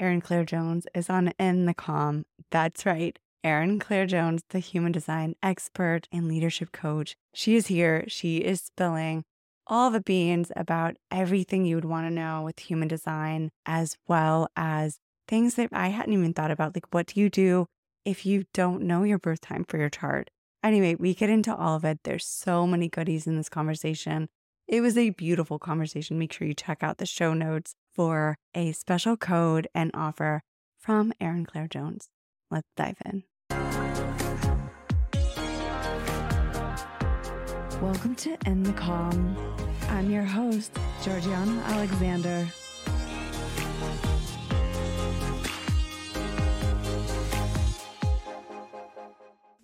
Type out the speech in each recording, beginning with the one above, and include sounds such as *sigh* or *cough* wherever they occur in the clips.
Erin Claire Jones is on In the Calm. That's right. Erin Claire Jones, the human design expert and leadership coach. She is here. She is spilling all the beans about everything you would want to know with human design, as well as things that I hadn't even thought about. Like, what do you do if you don't know your birth time for your chart? Anyway, we get into all of it. There's so many goodies in this conversation. It was a beautiful conversation. Make sure you check out the show notes for a special code and offer from Erin Claire Jones. Let's dive in. Welcome to In the Calm. I'm your host, Georgiana Alexander.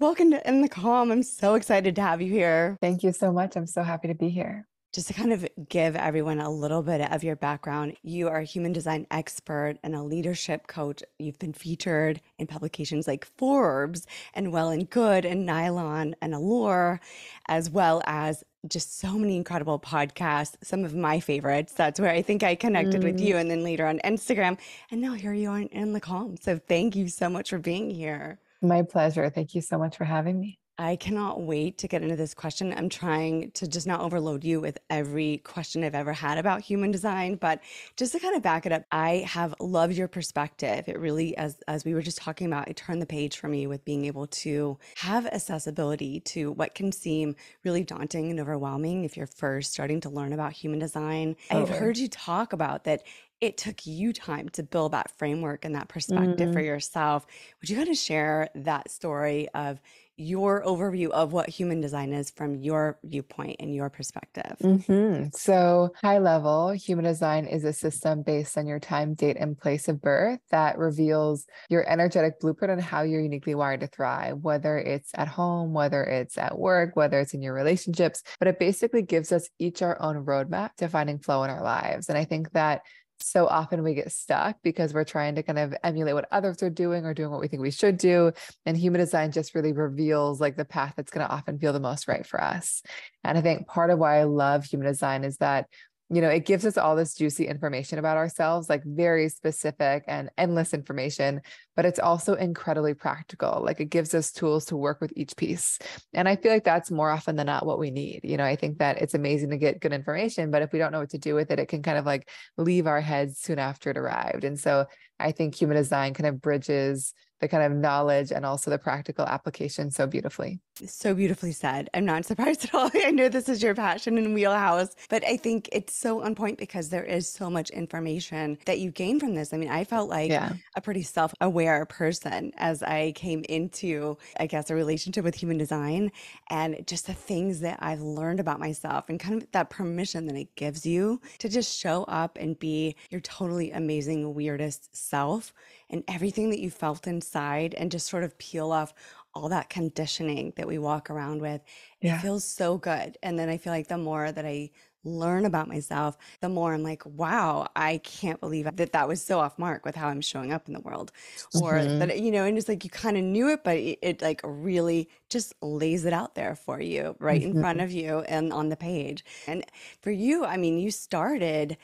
Welcome to In the Calm. I'm so excited to have you here. Thank you so much. I'm so happy to be here just to kind of give everyone a little bit of your background, you are a human design expert and a leadership coach. You've been featured in publications like Forbes and Well and Good and Nylon and Allure, as well as just so many incredible podcasts, some of my favorites. That's where I think I connected mm. with you. And then later on Instagram. And now here you are in the calm. So thank you so much for being here. My pleasure. Thank you so much for having me. I cannot wait to get into this question. I'm trying to just not overload you with every question I've ever had about human design, but just to kind of back it up, I have loved your perspective. It really, as as we were just talking about, it turned the page for me with being able to have accessibility to what can seem really daunting and overwhelming if you're first starting to learn about human design. I've heard you talk about that it took you time to build that framework and that perspective mm-hmm. for yourself. Would you kind of share that story of your overview of what human design is from your viewpoint and your perspective. Mm-hmm. So, high level, human design is a system based on your time, date, and place of birth that reveals your energetic blueprint on how you're uniquely wired to thrive, whether it's at home, whether it's at work, whether it's in your relationships. But it basically gives us each our own roadmap to finding flow in our lives. And I think that so often we get stuck because we're trying to kind of emulate what others are doing or doing what we think we should do. And human design just really reveals like the path that's going to often feel the most right for us. And I think part of why I love human design is that you know, it gives us all this juicy information about ourselves, like very specific and endless information, but it's also incredibly practical. Like it gives us tools to work with each piece. And I feel like that's more often than not what we need. You know, I think that it's amazing to get good information, but if we don't know what to do with it, it can kind of like leave our heads soon after it arrived. And so I think human design kind of bridges the kind of knowledge and also the practical application so beautifully. So beautifully said. I'm not *laughs* surprised at all. I know this is your passion and wheelhouse, but I think it's so on point because there is so much information that you gain from this. I mean, I felt like yeah. a pretty self aware person as I came into, I guess, a relationship with human design and just the things that I've learned about myself and kind of that permission that it gives you to just show up and be your totally amazing, weirdest self and everything that you felt inside and just sort of peel off all that conditioning that we walk around with. Yeah. It feels so good. And then I feel like the more that I learn about myself, the more I'm like, wow, I can't believe that that was so off mark with how I'm showing up in the world. Or mm-hmm. that, you know, and it's like you kind of knew it, but it, it, like really just lays it out there for you right mm-hmm. in front of you and on the page. And for you, I mean, you started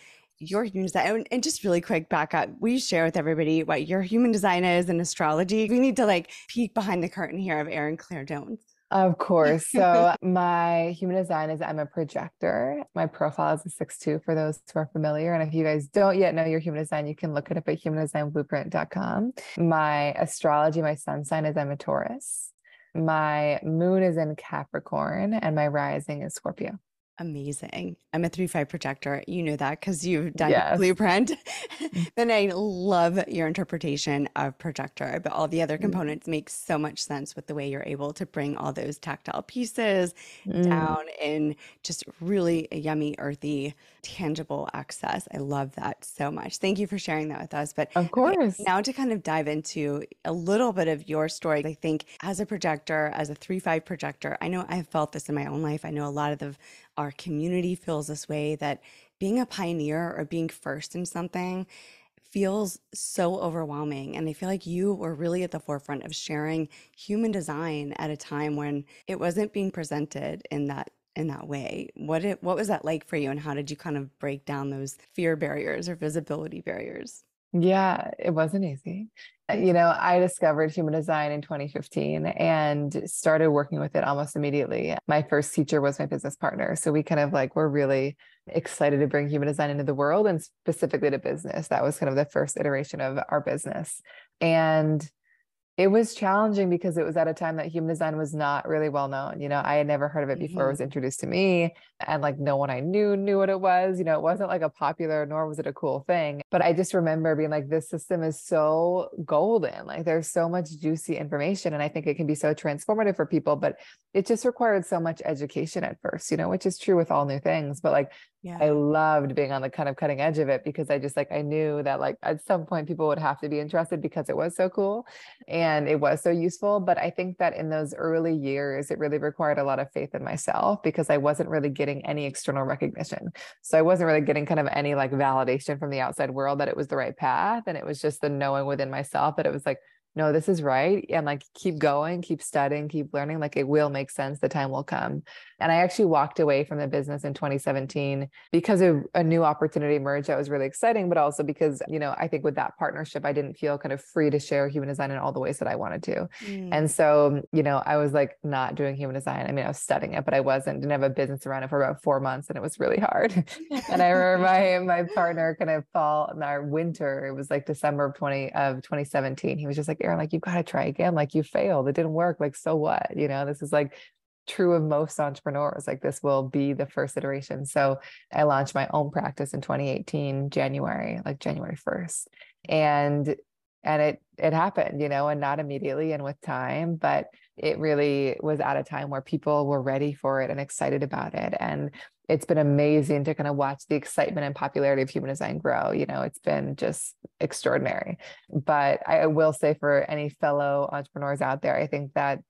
your human design and just really quick back up we share with everybody what your human design is and astrology we need to like peek behind the curtain here of erin claire jones of course. So *laughs* my human design is I'm a projector. My profile is a six two for those who are familiar. And if you guys don't yet know your human design, you can look it up at humandesignblueprint.com. My astrology, my sun sign is I'm a Taurus. My moon is in Capricorn and my rising is Scorpio. Amazing. I'm a three five projector. You know that because you've done yes. blueprint. Mm. *laughs* then I love your interpretation of projector, but all the other mm. components mm. make so much sense with the way you're able to bring all those tactile pieces mm. down in just really a yummy, earthy, tangible access. I love that so much. Thank you for sharing that with us. But of course, okay, now to kind of dive into a little bit of your story. I think as a projector, as a three five projector, I know I've felt this in my own life. I know a lot of the our community feels this way that being a pioneer or being first in something feels so overwhelming and i feel like you were really at the forefront of sharing human design at a time when it wasn't being presented in that in that way what it what was that like for you and how did you kind of break down those fear barriers or visibility barriers Yeah, it wasn't easy. You know, I discovered human design in 2015 and started working with it almost immediately. My first teacher was my business partner. So we kind of like were really excited to bring human design into the world and specifically to business. That was kind of the first iteration of our business. And it was challenging because it was at a time that human design was not really well known. You know, I had never heard of it before mm-hmm. it was introduced to me, and like no one I knew knew what it was. You know, it wasn't like a popular, nor was it a cool thing. But I just remember being like, this system is so golden. Like, there's so much juicy information, and I think it can be so transformative for people. But it just required so much education at first, you know, which is true with all new things. But like, yeah. I loved being on the kind of cutting edge of it because I just like I knew that like at some point people would have to be interested because it was so cool and it was so useful. But I think that in those early years, it really required a lot of faith in myself because I wasn't really getting any external recognition. So I wasn't really getting kind of any like validation from the outside world that it was the right path. And it was just the knowing within myself that it was like, no, this is right. And like keep going, keep studying, keep learning. Like it will make sense. The time will come. And I actually walked away from the business in 2017 because of a new opportunity emerged that was really exciting, but also because, you know, I think with that partnership, I didn't feel kind of free to share human design in all the ways that I wanted to. Mm. And so, you know, I was like not doing human design. I mean, I was studying it, but I wasn't, didn't have a business around it for about four months and it was really hard. *laughs* and I remember my my partner kind of fall in our winter, it was like December of 20 of 2017. He was just like, Erin, like you've got to try again. Like you failed. It didn't work. Like, so what? You know, this is like true of most entrepreneurs. Like this will be the first iteration. So I launched my own practice in 2018, January, like January 1st. And and it it happened, you know, and not immediately and with time, but it really was at a time where people were ready for it and excited about it. And it's been amazing to kind of watch the excitement and popularity of human design grow. You know, it's been just extraordinary. But I will say for any fellow entrepreneurs out there, I think that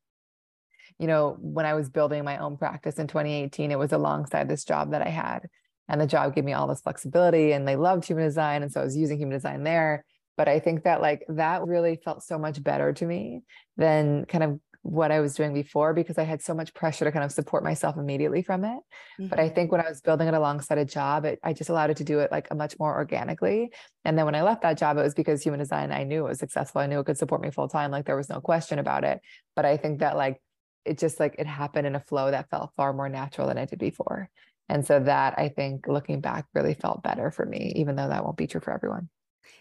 you know, when I was building my own practice in 2018, it was alongside this job that I had. And the job gave me all this flexibility and they loved human design. And so I was using human design there. But I think that like that really felt so much better to me than kind of what I was doing before because I had so much pressure to kind of support myself immediately from it. Mm-hmm. But I mm-hmm. think when I was building it alongside a job, it, I just allowed it to do it like a much more organically. And then when I left that job, it was because human design, I knew it was successful. I knew it could support me full time. Like there was no question about it. But I think that like it just like it happened in a flow that felt far more natural than it did before. And so that I think looking back really felt better for me, even though that won't be true for everyone.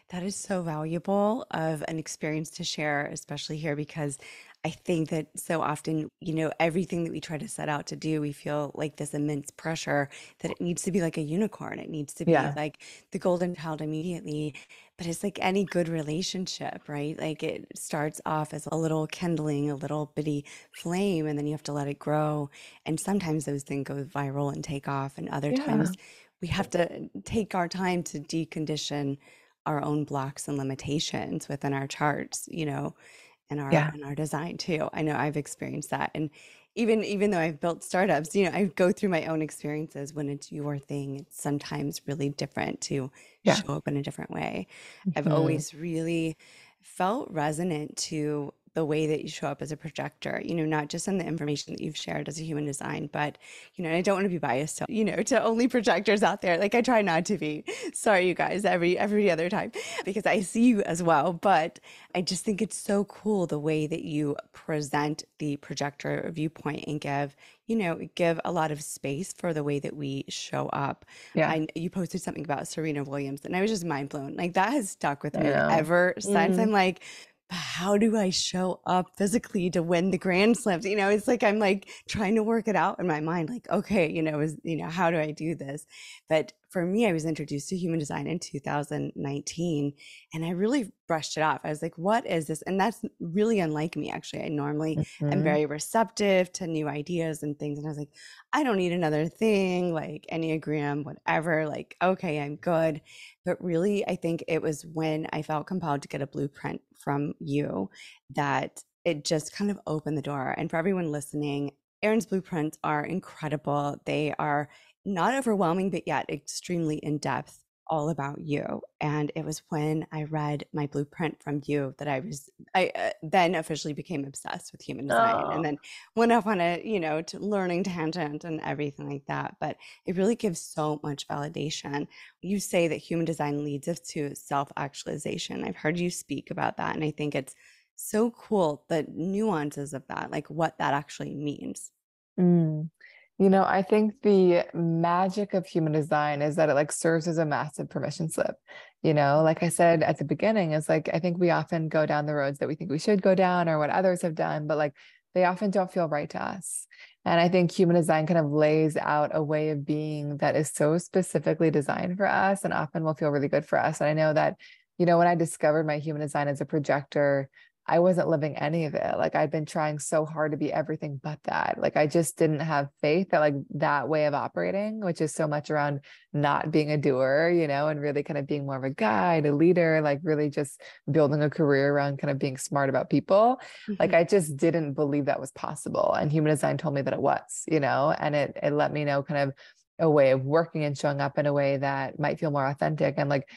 That is so valuable of an experience to share, especially here, because I think that so often, you know, everything that we try to set out to do, we feel like this immense pressure that it needs to be like a unicorn. It needs to be yeah. like the golden child immediately. But it's like any good relationship, right? Like it starts off as a little kindling, a little bitty flame, and then you have to let it grow. And sometimes those things go viral and take off, and other yeah. times we have to take our time to decondition our own blocks and limitations within our charts, you know and our yeah. and our design too. I know I've experienced that. And even even though I've built startups, you know, I go through my own experiences when it's your thing. It's sometimes really different to yeah. show up in a different way. Mm-hmm. I've always really felt resonant to the way that you show up as a projector, you know, not just in the information that you've shared as a human design, but, you know, I don't want to be biased to, you know, to only projectors out there. Like I try not to be. Sorry, you guys, every every other time because I see you as well. But I just think it's so cool the way that you present the projector viewpoint and give, you know, give a lot of space for the way that we show up. Yeah. I, you posted something about Serena Williams and I was just mind blown. Like that has stuck with me ever since. Mm-hmm. I'm like, how do I show up physically to win the grand slams? You know, it's like I'm like trying to work it out in my mind, like, okay, you know, is you know, how do I do this? But for me, I was introduced to human design in 2019 and I really brushed it off. I was like, what is this? And that's really unlike me, actually. I normally mm-hmm. am very receptive to new ideas and things. And I was like, I don't need another thing like Enneagram, whatever. Like, okay, I'm good. But really, I think it was when I felt compelled to get a blueprint from you that it just kind of opened the door. And for everyone listening, Erin's blueprints are incredible. They are not overwhelming, but yet extremely in depth. All about you. And it was when I read my blueprint from you that I was, I uh, then officially became obsessed with human design oh. and then went off on a, you know, to learning tangent and everything like that. But it really gives so much validation. You say that human design leads us to self actualization. I've heard you speak about that. And I think it's so cool the nuances of that, like what that actually means. Mm. You know, I think the magic of human design is that it like serves as a massive permission slip. You know, like I said at the beginning, is like I think we often go down the roads that we think we should go down or what others have done, but like they often don't feel right to us. And I think human design kind of lays out a way of being that is so specifically designed for us and often will feel really good for us. And I know that, you know, when I discovered my human design as a projector, I wasn't living any of it. Like I'd been trying so hard to be everything but that. Like I just didn't have faith that like that way of operating, which is so much around not being a doer, you know, and really kind of being more of a guide, a leader, like really just building a career around kind of being smart about people. Mm-hmm. Like I just didn't believe that was possible. And human design told me that it was, you know, and it it let me know kind of a way of working and showing up in a way that might feel more authentic and like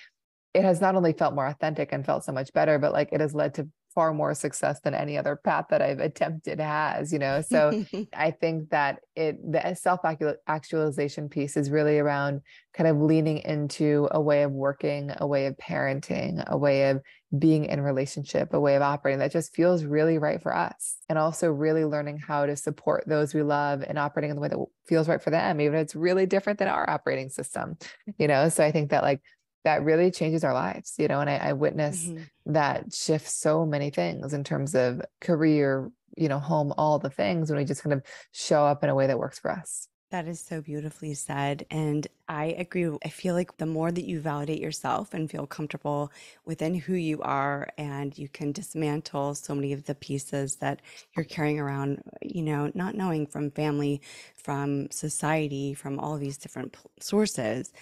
it has not only felt more authentic and felt so much better, but like it has led to far more success than any other path that I've attempted has, you know. So *laughs* I think that it the self actualization piece is really around kind of leaning into a way of working, a way of parenting, a way of being in relationship, a way of operating that just feels really right for us. And also really learning how to support those we love and operating in the way that feels right for them, even if it's really different than our operating system, you know. So I think that like that really changes our lives, you know, and I, I witness mm-hmm. that shift so many things in terms of career, you know, home, all the things when we just kind of show up in a way that works for us. That is so beautifully said. And I agree. I feel like the more that you validate yourself and feel comfortable within who you are, and you can dismantle so many of the pieces that you're carrying around, you know, not knowing from family, from society, from all these different sources,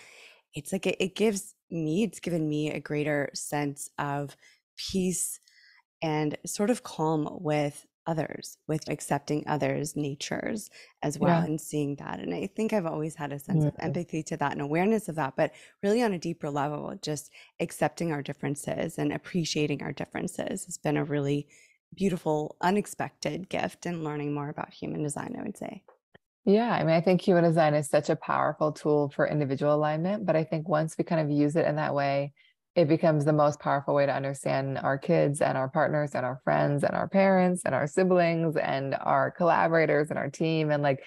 it's like it, it gives me, it's given me a greater sense of peace and sort of calm with others, with accepting others' natures as well, yeah. and seeing that. And I think I've always had a sense mm-hmm. of empathy to that and awareness of that, but really on a deeper level, just accepting our differences and appreciating our differences has been a really beautiful, unexpected gift and learning more about human design, I would say. Yeah, I mean, I think human design is such a powerful tool for individual alignment, but I think once we kind of use it in that way, it becomes the most powerful way to understand our kids and our partners and our friends and our parents and our siblings and our collaborators and our team. And like,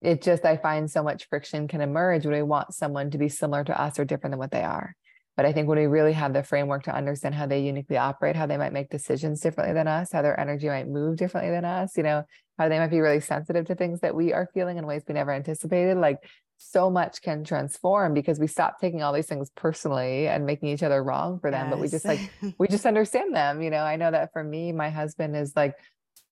it just, I find so much friction can emerge when we want someone to be similar to us or different than what they are. But I think when we really have the framework to understand how they uniquely operate, how they might make decisions differently than us, how their energy might move differently than us, you know, how they might be really sensitive to things that we are feeling in ways we never anticipated, like so much can transform because we stop taking all these things personally and making each other wrong for them. Yes. But we just like, *laughs* we just understand them. You know, I know that for me, my husband is like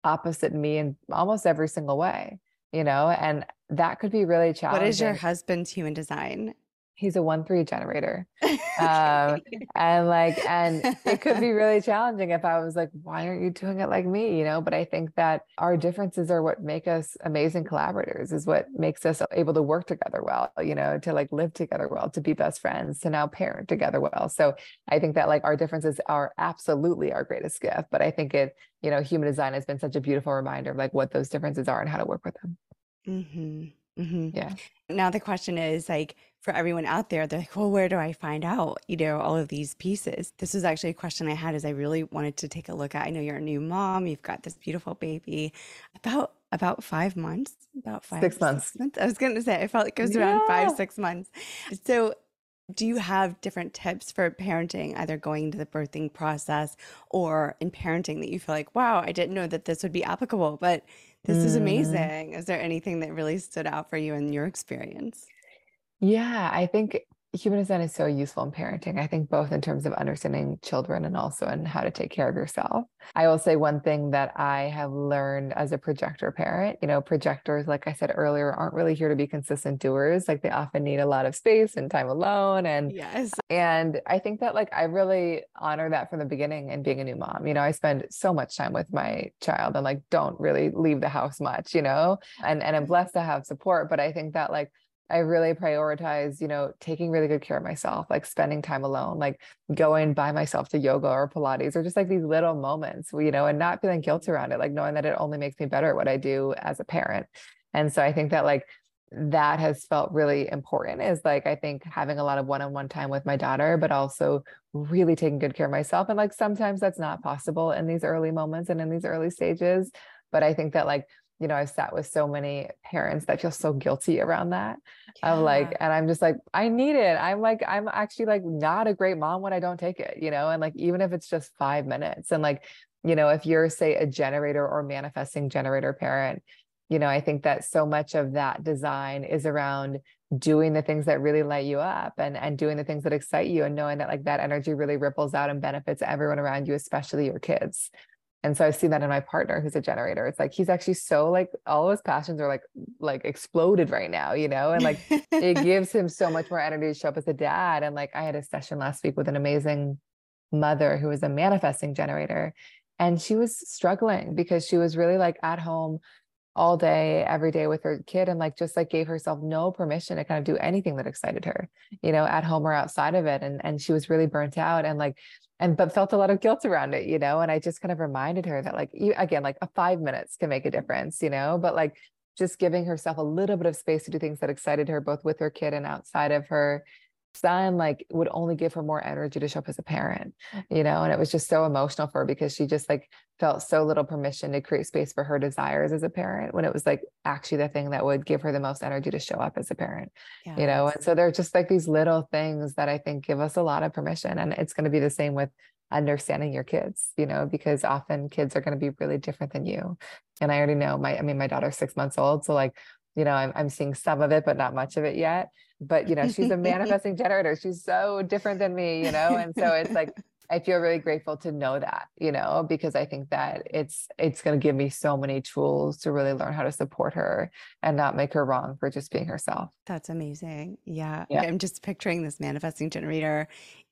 opposite me in almost every single way, you know, and that could be really challenging. What is your husband's human design? He's a one three generator *laughs* um, and like and it could be really *laughs* challenging if i was like why aren't you doing it like me you know but i think that our differences are what make us amazing collaborators is what makes us able to work together well you know to like live together well to be best friends to now parent together well so i think that like our differences are absolutely our greatest gift but i think it you know human design has been such a beautiful reminder of like what those differences are and how to work with them mm-hmm. Mm-hmm. Yeah. Now the question is like for everyone out there, they're like, well, where do I find out, you know, all of these pieces? This was actually a question I had as I really wanted to take a look at. I know you're a new mom, you've got this beautiful baby. About about five months, about five six months. Six months. I was gonna say I felt like it was around five, six months. So do you have different tips for parenting, either going into the birthing process or in parenting that you feel like, wow, I didn't know that this would be applicable, but this mm. is amazing. Is there anything that really stood out for you in your experience? Yeah, I think human design is so useful in parenting. I think both in terms of understanding children and also in how to take care of yourself. I will say one thing that I have learned as a projector parent, you know, projectors, like I said earlier, aren't really here to be consistent doers. Like they often need a lot of space and time alone. And yes. And I think that like I really honor that from the beginning and being a new mom. You know, I spend so much time with my child and like don't really leave the house much, you know, and and I'm blessed to have support. But I think that like I really prioritize, you know, taking really good care of myself, like spending time alone, like going by myself to yoga or Pilates or just like these little moments, you know, and not feeling guilt mm-hmm. around it, like knowing that it only makes me better at what I do as a parent. And so I think that like that has felt really important is like I think having a lot of one-on-one time with my daughter, but also really taking good care of myself. And like sometimes that's not possible in these early moments and in these early stages. But I think that like you know, I've sat with so many parents that feel so guilty around that. Yeah. Of like, and I'm just like, I need it. I'm like, I'm actually like not a great mom when I don't take it, you know, and like even if it's just five minutes. And like, you know, if you're say a generator or manifesting generator parent, you know, I think that so much of that design is around doing the things that really light you up and and doing the things that excite you and knowing that like that energy really ripples out and benefits everyone around you, especially your kids. And so I've seen that in my partner who's a generator. It's like he's actually so like all of his passions are like like exploded right now, you know, and like it *laughs* gives him so much more energy to show up as a dad. And like I had a session last week with an amazing mother who was a manifesting generator. And she was struggling because she was really like at home all day, every day with her kid, and like just like gave herself no permission to kind of do anything that excited her, you know, at home or outside of it. And and she was really burnt out. And like and but felt a lot of guilt around it you know and i just kind of reminded her that like you, again like a five minutes can make a difference you know but like just giving herself a little bit of space to do things that excited her both with her kid and outside of her son like would only give her more energy to show up as a parent you know and it was just so emotional for her because she just like felt so little permission to create space for her desires as a parent when it was like actually the thing that would give her the most energy to show up as a parent yes. you know and so they're just like these little things that i think give us a lot of permission and it's going to be the same with understanding your kids you know because often kids are going to be really different than you and i already know my i mean my daughter's six months old so like you know I'm, I'm seeing some of it but not much of it yet. But you know she's a *laughs* manifesting generator. She's so different than me you know? And so it's like *laughs* i feel really grateful to know that you know because i think that it's it's going to give me so many tools to really learn how to support her and not make her wrong for just being herself. That's amazing. Yeah, yeah. i'm just picturing this manifesting generator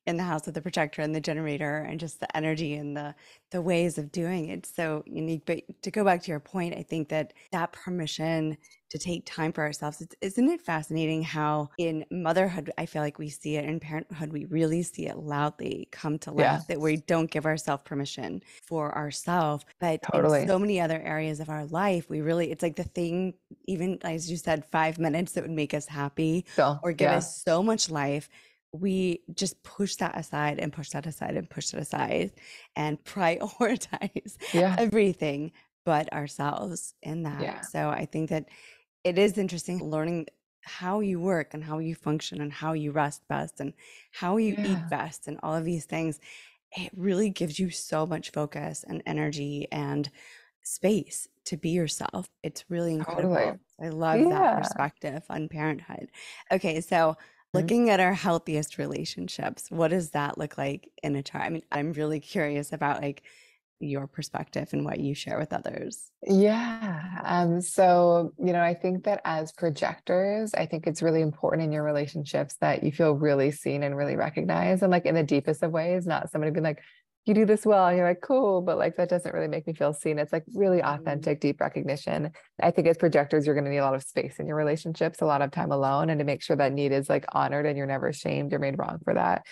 in the house with the projector and the generator and just the energy and the the ways of doing it. So unique. But to go back to your point i think that that permission to take time for ourselves it's, isn't it fascinating how in motherhood i feel like we see it in parenthood we really see it loudly come to life yeah. that we don't give ourselves permission for ourselves but totally. in so many other areas of our life we really it's like the thing even as you said five minutes that would make us happy so, or give yeah. us so much life we just push that aside and push that aside and push it aside and *laughs* prioritize yeah. everything but ourselves in that. Yeah. So I think that it is interesting learning how you work and how you function and how you rest best and how you yeah. eat best and all of these things. It really gives you so much focus and energy and space to be yourself. It's really incredible. Totally. I love yeah. that perspective on parenthood. Okay, so Mm-hmm. Looking at our healthiest relationships, what does that look like in a chart? I mean, I'm really curious about like your perspective and what you share with others. Yeah. Um, so, you know, I think that as projectors, I think it's really important in your relationships that you feel really seen and really recognized and like in the deepest of ways, not somebody being like, you do this well. And you're like, cool, but like that doesn't really make me feel seen. It's like really mm-hmm. authentic, deep recognition. I think as projectors, you're going to need a lot of space in your relationships, a lot of time alone, and to make sure that need is like honored and you're never shamed or made wrong for that.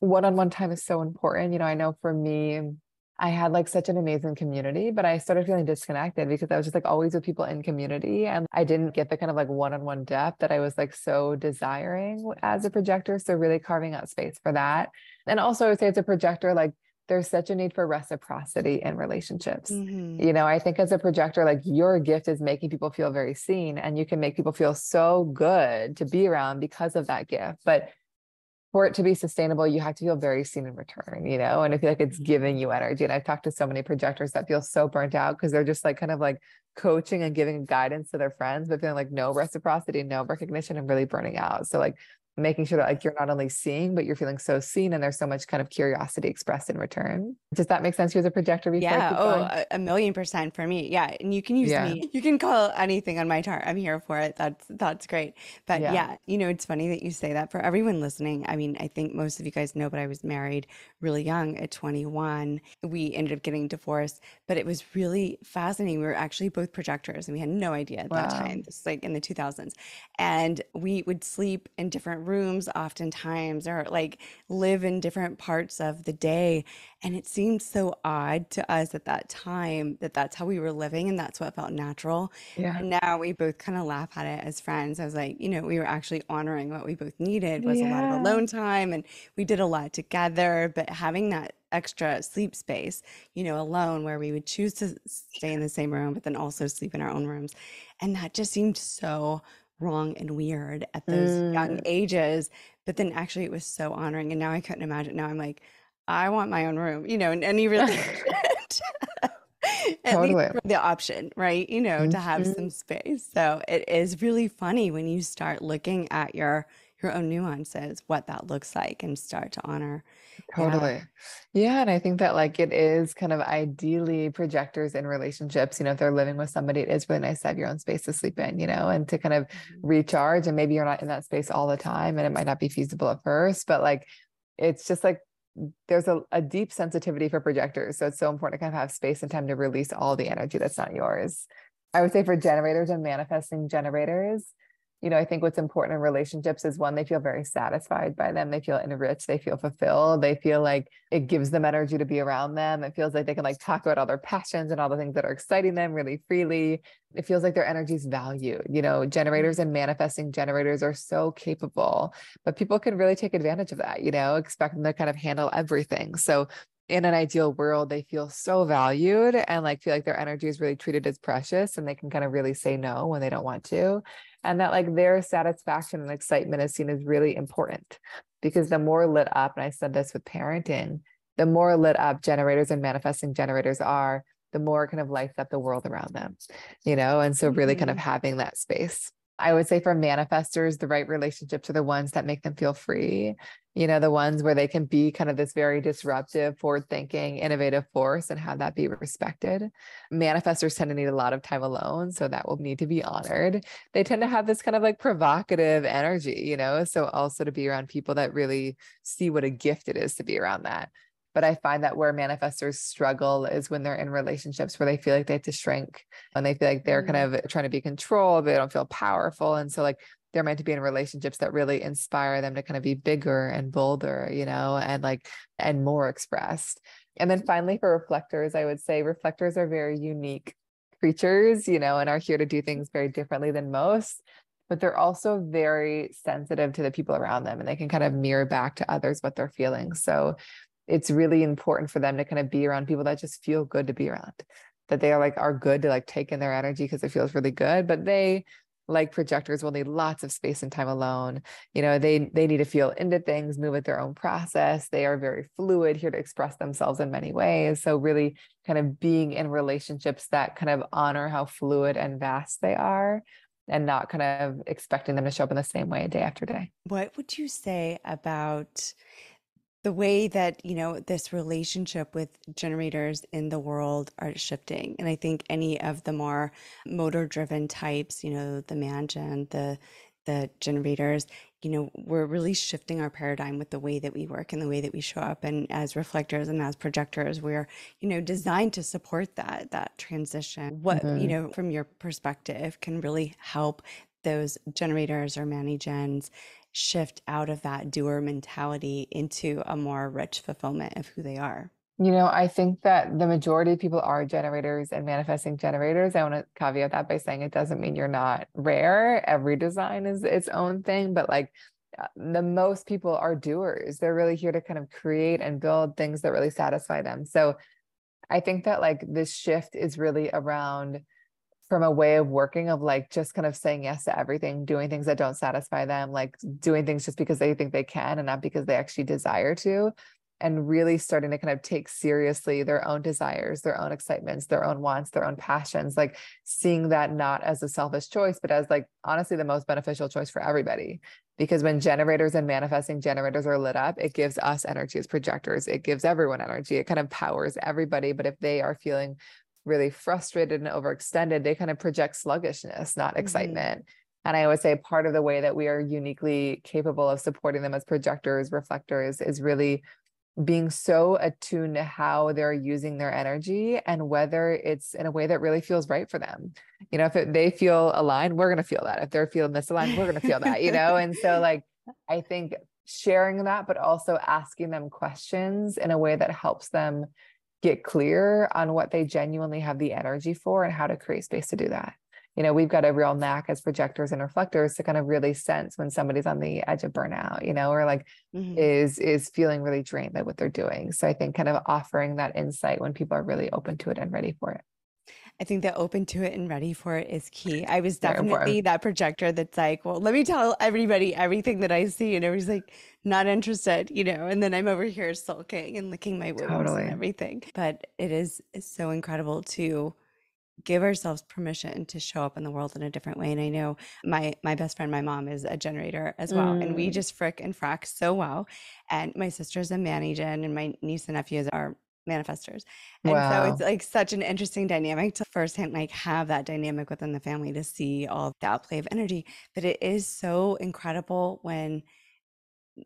One on one time is so important. You know, I know for me, I had like such an amazing community, but I started feeling disconnected because I was just like always with people in community and I didn't get the kind of like one on one depth that I was like so desiring as a projector. So, really carving out space for that. And also, I would say as a projector, like there's such a need for reciprocity in relationships. Mm-hmm. You know, I think as a projector, like your gift is making people feel very seen, and you can make people feel so good to be around because of that gift. But for it to be sustainable, you have to feel very seen in return, you know, and I feel like it's mm-hmm. giving you energy. And I've talked to so many projectors that feel so burnt out because they're just like kind of like coaching and giving guidance to their friends, but feeling like no reciprocity, no recognition, and really burning out. So, like, making sure that like you're not only seeing, but you're feeling so seen and there's so much kind of curiosity expressed in return. Does that make sense you as a projector? Yeah. Oh, a, a, million percent for me. Yeah. And you can use yeah. me. You can call anything on my chart. I'm here for it. That's that's great. But yeah. yeah, you know, it's funny that you say that for everyone listening. I mean, I think most of you guys know, but I was married really young at 21. We ended up getting divorced, but it was really fascinating. We were actually both projectors and we had no idea at wow. that time. This is like in the 2000s. And we would sleep in different rooms oftentimes or like live in different parts of the day. And it seemed so odd to us at that time that that's how we were living and that's what felt natural. Yeah. And now we both kind of laugh at it as friends. I was like, you know, we were actually honoring what we both needed was yeah. a lot of alone time and we did a lot together. But having that extra sleep space, you know, alone where we would choose to stay in the same room, but then also sleep in our own rooms. And that just seemed so wrong and weird at those mm. young ages. But then actually it was so honoring. And now I couldn't imagine. Now I'm like, I want my own room, you know, in any relationship. totally. the option, right? You know, mm-hmm. to have mm-hmm. some space. So it is really funny when you start looking at your your own nuances, what that looks like, and start to honor. Totally. Yeah. yeah. And I think that like it is kind of ideally projectors in relationships, you know, if they're living with somebody, it is really nice to have your own space to sleep in, you know, and to kind of mm-hmm. recharge. And maybe you're not in that space all the time and it might not be feasible at first, but like it's just like there's a, a deep sensitivity for projectors. So it's so important to kind of have space and time to release all the energy that's not yours. I would say for generators and manifesting generators, you know, I think what's important in relationships is one, they feel very satisfied by them. They feel enriched. They feel fulfilled. They feel like it gives them energy to be around them. It feels like they can like talk about all their passions and all the things that are exciting them really freely. It feels like their energy is valued. You know, mm-hmm. generators and manifesting generators are so capable, but people can really take advantage of that, you know, expect them to kind of handle everything. So in an ideal world, they feel so valued and like feel like their energy is really treated as precious and they can kind of really say no when they don't want to and that like their satisfaction and excitement is seen as really important because the more lit up and i said this with parenting the more lit up generators and manifesting generators are the more kind of lights up the world around them you know and so really mm-hmm. kind of mm-hmm. having that space I would say for manifestors, the right relationships are the ones that make them feel free. You know, the ones where they can be kind of this very disruptive, forward thinking, innovative force and have that be respected. Manifestors tend to need a lot of time alone. So that will need to be honored. They tend to have this kind of like provocative energy, you know, so also to be around people that really see what a gift it is to be around that. But I find that where manifestors struggle is when they're in relationships where they feel like they have to shrink and they feel like they're mm-hmm. kind of trying to be controlled, they don't feel powerful. And so, like, they're meant to be in relationships that really inspire them to kind of be bigger and bolder, you know, and like, and more expressed. And then finally, for reflectors, I would say reflectors are very unique creatures, you know, and are here to do things very differently than most but they're also very sensitive to the people around them and they can kind of mirror back to others what they're feeling. So it's really important for them to kind of be around people that just feel good to be around that they are like are good to like take in their energy because it feels really good but they like projectors will need lots of space and time alone. You know they they need to feel into things move at their own process. They are very fluid here to express themselves in many ways. So really kind of being in relationships that kind of honor how fluid and vast they are and not kind of expecting them to show up in the same way day after day. What would you say about the way that you know this relationship with generators in the world are shifting and i think any of the more motor driven types you know the mangen the the generators you know we're really shifting our paradigm with the way that we work and the way that we show up and as reflectors and as projectors we're you know designed to support that that transition what mm-hmm. you know from your perspective can really help those generators or mani-gens shift out of that doer mentality into a more rich fulfillment of who they are? You know, I think that the majority of people are generators and manifesting generators. I want to caveat that by saying it doesn't mean you're not rare. Every design is its own thing, but like uh, the most people are doers. They're really here to kind of create and build things that really satisfy them. So I think that like this shift is really around from a way of working of like just kind of saying yes to everything, doing things that don't satisfy them, like doing things just because they think they can and not because they actually desire to, and really starting to kind of take seriously their own desires, their own excitements, their own wants, their own passions, like seeing that not as a selfish choice, but as like honestly the most beneficial choice for everybody. because when generators and manifesting generators are lit up, it gives us energy as projectors. It gives everyone energy. It kind of powers everybody. But if they are feeling really frustrated and overextended, they kind of project sluggishness, not mm-hmm. excitement. And I always say part of the way that we are uniquely capable of supporting them as projectors, reflectors, is really being so attuned to how they're using their energy and whether it's in a way that really feels right for them. You know, if it, they feel aligned, we're going to feel that. If they're feeling misaligned, we're going to feel that, you know? And so, like, I think sharing that, but also asking them questions in a way that helps them get clear on what they genuinely have the energy for and how to create space to do that. You know we've got a real knack as projectors and reflectors to kind of really sense when somebody's on the edge of burnout you know or like mm-hmm. is is feeling really drained by what they're doing. So i think kind of offering that insight when people are really open to it and ready for it I think that open to it and ready for it is key. I was definitely that projector that's like, well, let me tell everybody everything that I see. And everybody's like, not interested, you know, and then I'm over here sulking and licking my wounds totally. and everything. But it is so incredible to give ourselves permission to show up in the world in a different way. And I know my my best friend, my mom, is a generator as well, mm. and we mm. just frick and frack so well. And my sister's a Manny and my niece and nephews are manifestors. And wow. so it's like such an interesting dynamic to firsthand like have that dynamic within the family to see all the outplay of energy. But it is so incredible when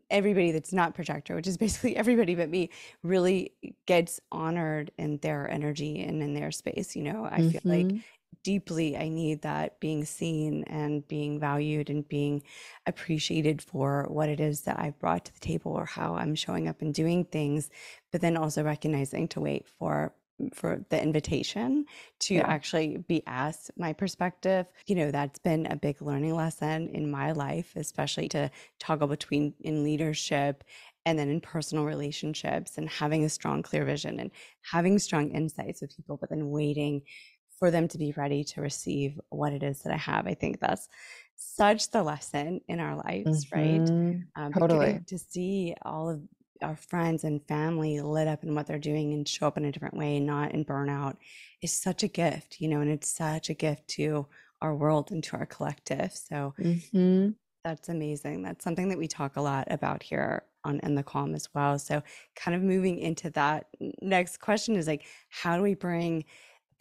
everybody that's not projector, which is *laughs* basically everybody but me, really gets honored in their energy and in their space. You know, I mm-hmm. feel like mm-hmm. Deeply I need that being seen and being valued and being appreciated for what it is that I've brought to the table or how I'm showing up and doing things, but then also recognizing to wait for for the invitation to yeah. actually be asked my perspective. You know, that's been a big learning lesson in my life, especially to toggle between in leadership and then in personal relationships and having a strong, clear vision and having strong insights with people, but then waiting for them to be ready to receive what it is that I have. I think that's such the lesson in our lives, mm-hmm. right? Um, totally. To see all of our friends and family lit up in what they're doing and show up in a different way not in burnout is such a gift, you know, and it's such a gift to our world and to our collective. So mm-hmm. that's amazing. That's something that we talk a lot about here on in the calm as well. So kind of moving into that next question is like, how do we bring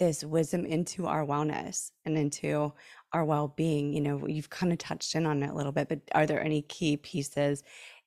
this wisdom into our wellness and into our well-being? You know, you've kind of touched in on it a little bit, but are there any key pieces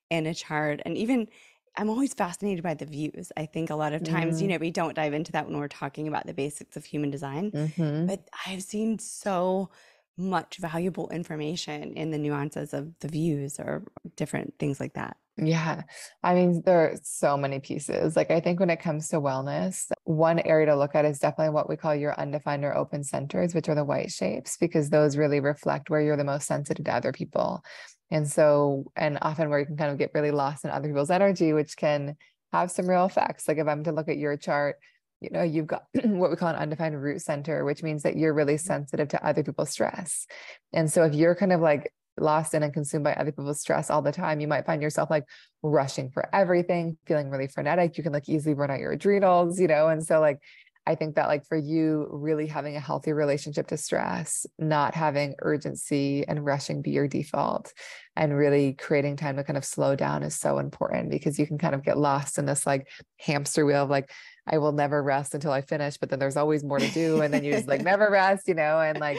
in a chart and even I'm always fascinated by the views. I think a lot of times, mm-hmm. you know, we don't dive into that when we're talking about the basics of human design, mm-hmm. but I've seen so much valuable information in the nuances of the views or different things like that. Yeah. I mean, there are so many pieces. Like, I think when it comes to wellness, one area to look at is definitely what we call your undefined or open centers, which are the white shapes, because those really reflect where you're the most sensitive to other people. And so, and often where you can kind of get really lost in other people's energy, which can have some real effects. Like if I'm to look at your chart, you know, you've got *clears throat* what we call an undefined root center, which means that you're really mm-hmm. sensitive to other people's stress. And so if you're kind of like lost in and consumed by other people's stress all the time, you might find yourself like rushing for everything, feeling really frenetic. You can like easily burn out your adrenals, you know, and so like I think that like for you, really having a healthy relationship to stress, not having urgency and rushing be your default, and really creating time to kind of slow down is so important because you can kind of get lost in this like hamster wheel of like, I will never rest until I finish, but then there's always more to do. And then you just like *laughs* never rest, you know, and like,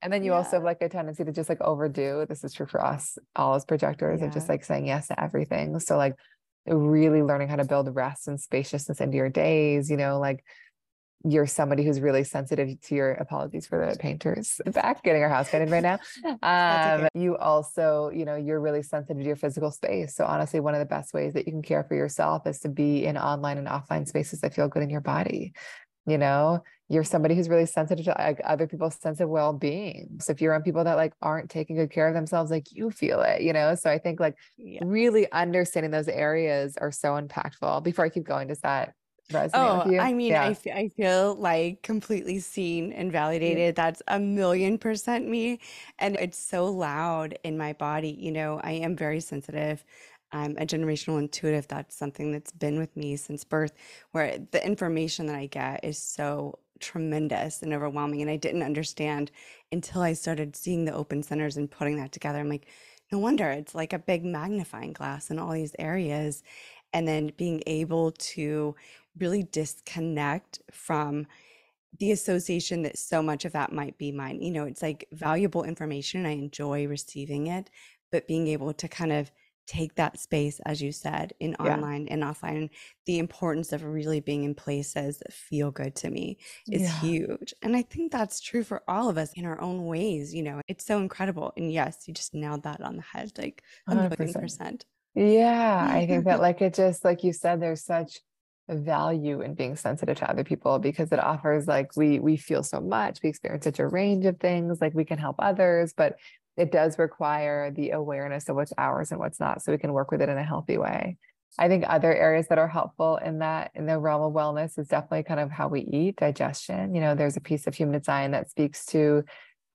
and then you yeah. also have like a tendency to just like overdo. This is true for us all as projectors yeah. of just like saying yes to everything. So like really learning how to build rest and spaciousness into your days, you know, like you're somebody who's really sensitive to your apologies for the painters *laughs* back getting our house painted right now. *laughs* Um, you also you know you're really sensitive to your physical space. So honestly one of the best ways that you can care for yourself is to be in online and offline spaces that feel good in your body. You know you're somebody who's really sensitive to like other people's sense of well-being. So if you're on people that like aren't taking good care of themselves like you feel it you know? So i think like yeah. really understanding those areas are so impactful before i keep going. Does that resonate oh, with you? I mean, yeah. I, f- I feel like completely seen and mm-hmm. validated. Yeah. That's a million percent me. And it's so loud in my body. You know, I am very sensitive. I'm a generational intuitive. That's something that's been with me since birth, where the information that I get is so tremendous and overwhelming. And I didn't understand until I started seeing the open centers and putting that together. I'm like, no wonder it's like a big magnifying glass in all these areas. And then being able to really disconnect from the association that so much of that might be mine. You know, it's like valuable information. I enjoy receiving it, but being able to kind of take that space, as you said, in yeah. online and offline, the importance of really being in places that feel good to me is yeah. huge. And I think that's true for all of us in our own ways. You know, it's so incredible. And yes, you just nailed that on the head, like a million percent. Yeah, I think that, *laughs* like, it just, like you said, there's such value in being sensitive to other people because it offers like we we feel so much we experience such a range of things like we can help others but it does require the awareness of what's ours and what's not so we can work with it in a healthy way. I think other areas that are helpful in that in the realm of wellness is definitely kind of how we eat digestion. You know there's a piece of human design that speaks to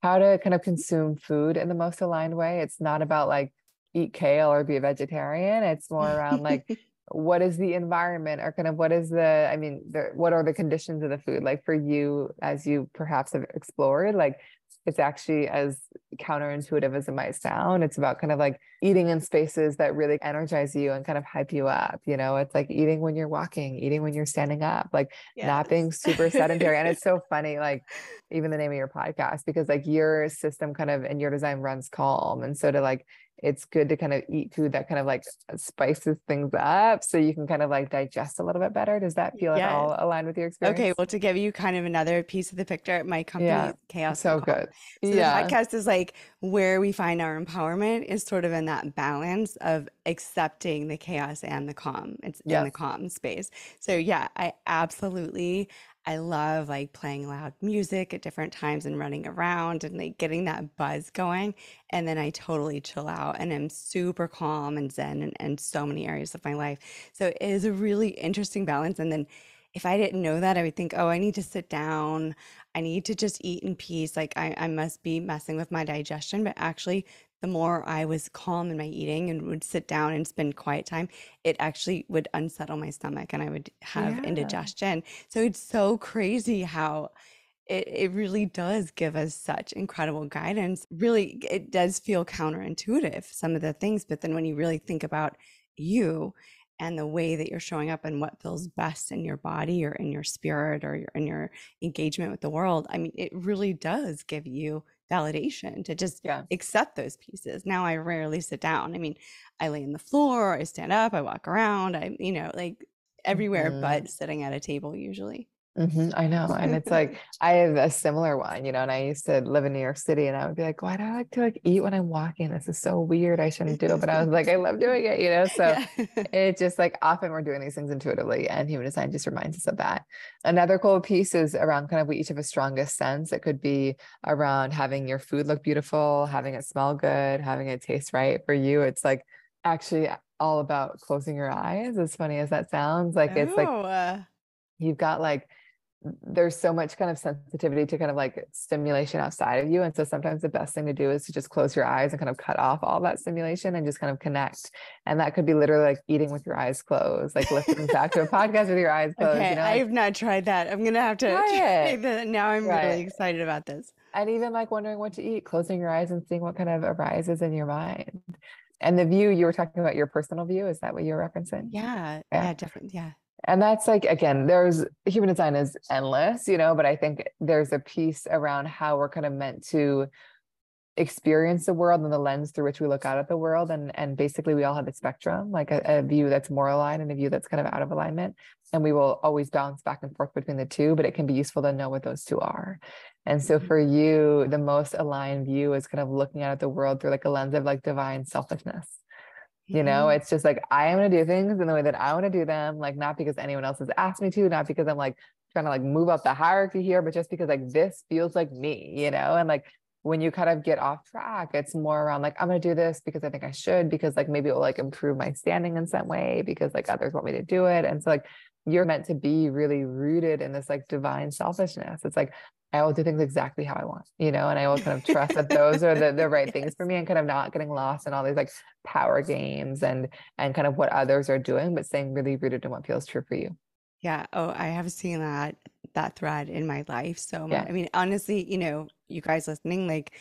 how to kind of consume food in the most aligned way. It's not about like eat kale or be a vegetarian. It's more around like *laughs* what is the environment or kind of what is the i mean the, what are the conditions of the food? Like for you as you perhaps have explored like it's actually as counterintuitive as it might sound. It's about kind of like eating in spaces that really energize you and kind of hype you up you know? It's like eating when you're walking eating when you're standing up like yes. not being super sedentary. And it's so *laughs* funny like even the name of your podcast because like your system kind of and your design runs calm. And so to like it's good to kind of eat food that kind of like uh, spices things up so you can kind of like digest a little bit better. Does that feel yeah. at all aligned with your experience? Okay, well, to give you kind of another piece of the picture, my company yeah. Chaos. So good. So yeah. the podcast is like where we find our empowerment is sort of in that balance of accepting the chaos and the calm. It's yes. in the calm space. So yeah, I absolutely I love like playing loud music at different times and running around and like getting that buzz going. And then I totally chill out and I'm super calm and zen in, in so many areas of my life. So it is a really interesting balance. And then if I didn't know that, I would think, oh, I need to sit down. I need to just eat in peace. Like I, I must be messing with my digestion. But actually, the more I was calm in my eating and would sit down and spend quiet time, it actually would unsettle my stomach and I would have yeah. indigestion. So it's so crazy how it, it really does give us such incredible guidance. Really, it does feel counterintuitive, some of the things, but then when you really think about you and the way that you're showing up and what feels best in your body or in your spirit or your, in your engagement with the world, I mean, it really does give you validation to just yeah. accept those pieces. Now I rarely sit down. I mean, I lay on the floor, I stand up, I walk around, I, you know, like everywhere mm-hmm. but sitting at a table usually. Mm-hmm, I know. And it's *laughs* like, I have a similar one, you know, and I used to live in New York City and I would be like, why do I like to like eat when I'm walking? This is so weird. I shouldn't do it. But I was like, I love doing it, you know? So yeah. *laughs* it just like often we're doing these things intuitively and human design just reminds us of that. Another cool piece is around kind of we each have a strongest sense. It could be around having your food look beautiful, having it smell good, having it taste right for you. It's like actually all about closing your eyes, as funny as that sounds. Like oh. it's like uh you've got like there's so much kind of sensitivity to kind of like stimulation outside of you. And so sometimes the best thing to do is to just close your eyes and kind of cut off all that stimulation and just kind of connect. And that could be literally like eating with your eyes closed, like listening back to a podcast with your eyes *laughs* closed. Okay, you know, like, I've not tried that. I'm gonna have to *laughs* try, try that. Now I'm right. really excited about this. And even like wondering what to eat, closing your eyes and seeing what kind of arises in your mind. And the view you were talking about your personal view, is that what you're referencing? Yeah. Yeah, yeah definitely. Yeah and that's like again there's human design is endless you know but i think there's a piece around how we're kind of meant to experience the world and the lens through which we look out at the world. And and basically we all have a spectrum like a, a view that's more aligned and a view that's kind of out of alignment. And we will always bounce back and forth between the two but it can be useful to know what those two are. And so mm-hmm. for you the most aligned view is kind of looking out at the world through like a lens of like divine selfishness you know, mm-hmm. it's just like I am going to do things in the way that I want to do them, like not because anyone else has asked me to, not because I'm like trying to like move up the hierarchy here, but just because like this feels like me, you know, and like when you kind of get off track, it's more around like, I'm going to do this because I think I should, because like maybe it will like improve my standing in some way, because like others want me to do it. And so, like, you're meant to be really rooted in this like divine selfishness. It's like, I will do things exactly how I want, you know, and I will kind of trust that those are the, the *laughs* right yes. things for me and kind of not getting lost in all these like power games and and kind of what others are doing, but staying really rooted in what feels true for you. Yeah. Oh, I have seen that that thread in my life so much. Yeah. I mean, honestly, you know, you guys listening, like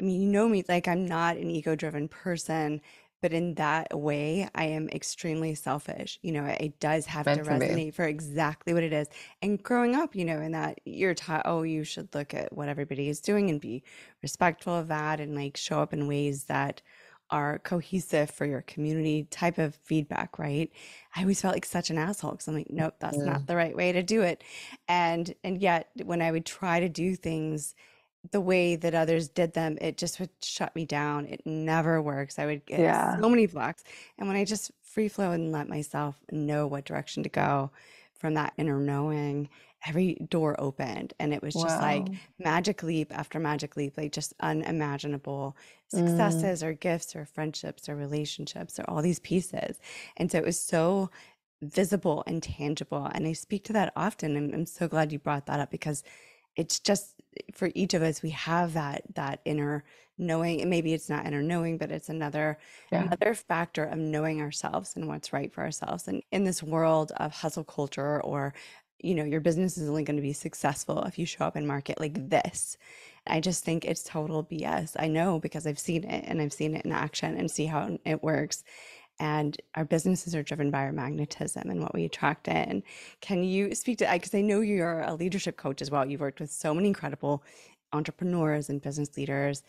I mean, you know me, like I'm not an ego driven person, but in that way, I am extremely selfish. You know, it does have Meant to resonate for exactly what it is. And growing up, you know, in that you're taught, oh, you should look at what everybody is doing and be respectful of that and like show up in ways that are cohesive for your community type of feedback, right? I always felt like such an asshole because I'm like, nope, that's yeah. not the right way to do it. And and yet when I would try to do things the way that others did them, it just would shut me down. It never works. I would get yeah. so many blocks. And when I just free flow and let myself know what direction to go from that inner knowing, every door opened and it was just like magic leap after magic leap like just unimaginable mm. successes mm. or gifts or friendships or relationships or all these pieces and so it was so visible and tangible and i speak to that often and i'm so glad you brought that up because it's just for each of us we have that that inner knowing and maybe it's not inner knowing but it's another yeah. another factor of knowing ourselves and what's right for ourselves and in this world of hustle culture or you know, your business is only going to be successful if you show up in market like this. I just think it's total BS. I know because I've seen it and I've seen it in action and see how it works. And our businesses are driven by our magnetism and what we attract in. Can you speak to because I know you're a leadership coach as well. You've worked with so many incredible entrepreneurs and business leaders.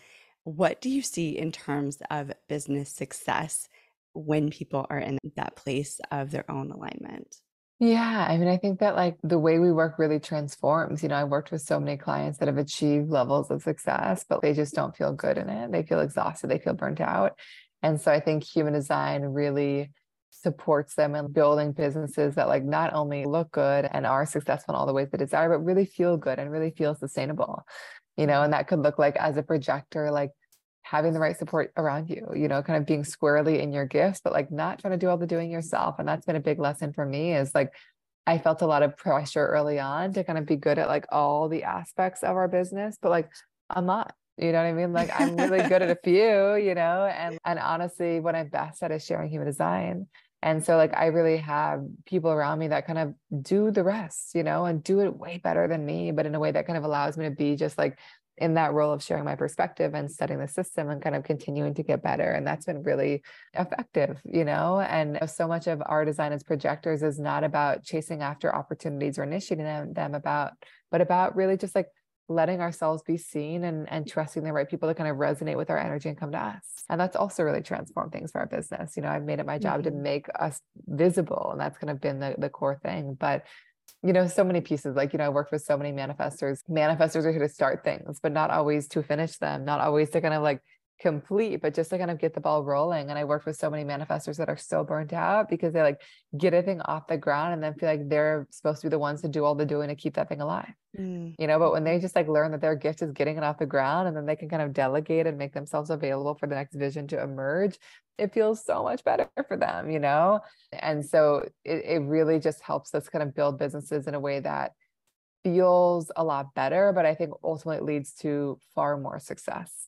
What do you see in terms of business success when people are in that place of their own alignment? Yeah, I mean, I think that like the way we work really transforms. You know, I worked with so many clients that have achieved levels of success, but they just don't feel good in it. They feel exhausted, they feel burnt out. And so I think human design really supports them in building businesses that like not only look good and are successful in all the ways they desire, but really feel good and really feel sustainable. You know, and that could look like as a projector, like having the right support around you, you know, kind of being squarely in your gifts, but like not trying to do all the doing yourself. And that's been a big lesson for me is like, I felt a lot of pressure early on to kind of be good at like all the aspects of our business, but like I'm not, you know what I mean? Like I'm really good at a few, you know, and, and honestly, what I'm best at is sharing human design. And so like I really have people around me that kind of do the rest, you know, and do it way better than me, but in a way that kind of allows me to be just like in that role of sharing my perspective and studying the system and kind of continuing to get better. And that's been really effective, you know. And so much of our design as projectors is not about chasing after opportunities or initiating them, them about, but about really just like letting ourselves be seen and, and trusting the right people to kind of resonate with our energy and come to us. And that's also really transformed things for our business. You know, I've made it my job mm-hmm. to make us visible, and that's kind of been the, the core thing. But you know, so many pieces. Like, you know, I worked with so many manifestors. Manifestors are here to start things, but not always to finish them, not always to kind of like complete, but just to kind of get the ball rolling. And I worked with so many manifestors that are still burnt out because they like get a thing off the ground and then feel like they're supposed to be the ones to do all the doing to keep that thing alive. Mm. You know, but when they just like learn that their gift is getting it off the ground and then they can kind of delegate and make themselves available for the next vision to emerge, it feels so much better *laughs* for them, you know? And so it, it really just helps us kind of build businesses in a way that feels a lot better, but I think ultimately leads to far more success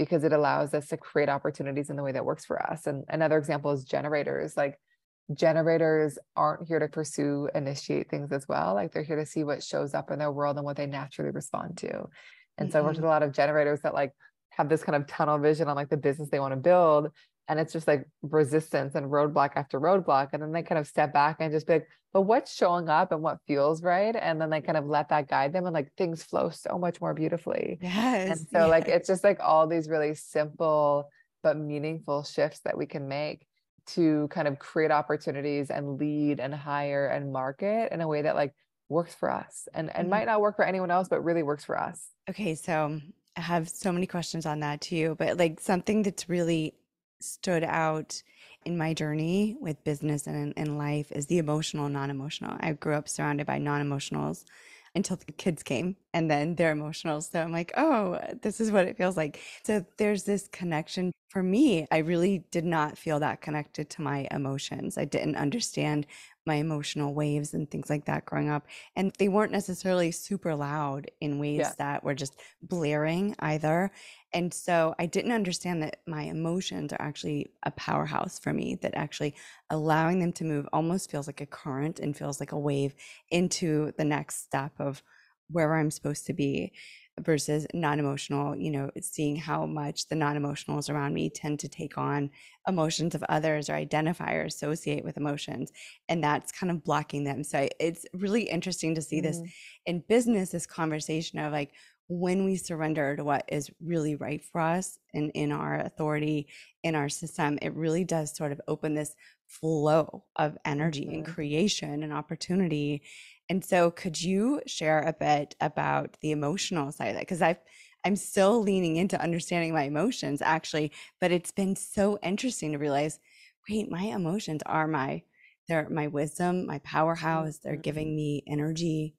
because it allows us to create opportunities in the way that works for us. And another example is generators. Like generators aren't here to pursue, initiate things as well. Like they're here to see what shows up in their world and what they naturally respond to. And mm-hmm. so I worked with a lot of generators that like have this kind of tunnel vision on like the business they want to build and it's just like resistance and roadblock after roadblock and then they kind of step back and just be like but what's showing up and what feels right and then they kind of let that guide them and like things flow so much more beautifully yes and so yes. like it's just like all these really simple but meaningful shifts that we can make to kind of create opportunities and lead and hire and market in a way that like works for us and and mm-hmm. might not work for anyone else but really works for us okay so I have so many questions on that too, but like something that's really stood out in my journey with business and in, life is the emotional, non emotional. I grew up surrounded by non emotionals until the kids came and then they're emotional. So I'm like, oh, this is what it feels like. So there's this connection. For me, I really did not feel that connected to my emotions. I didn't understand my emotional waves and things like that growing up. And they weren't necessarily super loud in ways yeah. that were just blaring either. And so I didn't understand that my emotions are actually a powerhouse for me, that actually allowing them to move almost feels like a current and feels like a wave into the next step of where I'm supposed to be. Versus non-emotional you know seeing how much the non-emotionals around me tend to take on emotions of others or identify or associate with emotions and that's kind of blocking them so it's really interesting to see mm-hmm. this in business this conversation of like when we surrender to what is really right for us and in our authority in our system it really does sort of open this flow of energy mm-hmm. and creation and opportunity and so could you share a bit about the emotional side of that because i've i'm still leaning into understanding my emotions actually but it's been so interesting to realize wait my emotions are my they're my wisdom my powerhouse they're giving mm-hmm. me energy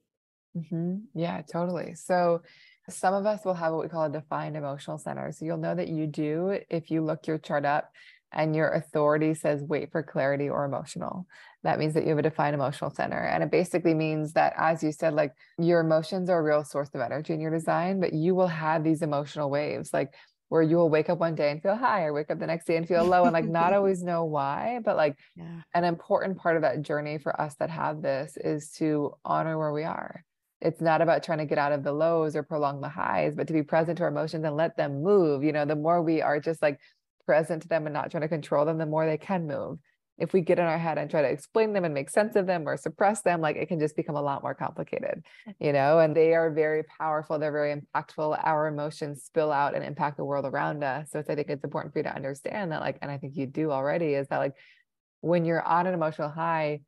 mm-hmm. yeah totally so some of us will have what we call a defined emotional center. So you'll know that you do if you look your chart up and your authority says wait for clarity or emotional. That means that you have a defined emotional center. And it basically means that, as you said, like your emotions are a real source of energy in your design, but you will have these emotional waves, like where you will wake up one day and feel high or wake up the next day and feel low and like not *laughs* always know why. But like yeah. an important part of that journey for us that have this is to honor where we are it's not about trying to get out of the lows or prolong the highs, but to be present to our emotions and let them move. You know, the more we are just like present to them and not trying to control them, the more they can move. If we get in our head and try to explain them and make sense of them or suppress them, like it can just become a lot more complicated, you know, and they are very powerful. They're very impactful. Our emotions spill out and impact the world around us. So I think it's important for you to understand that, like, and I think you do already, is that like when you're on an emotional high,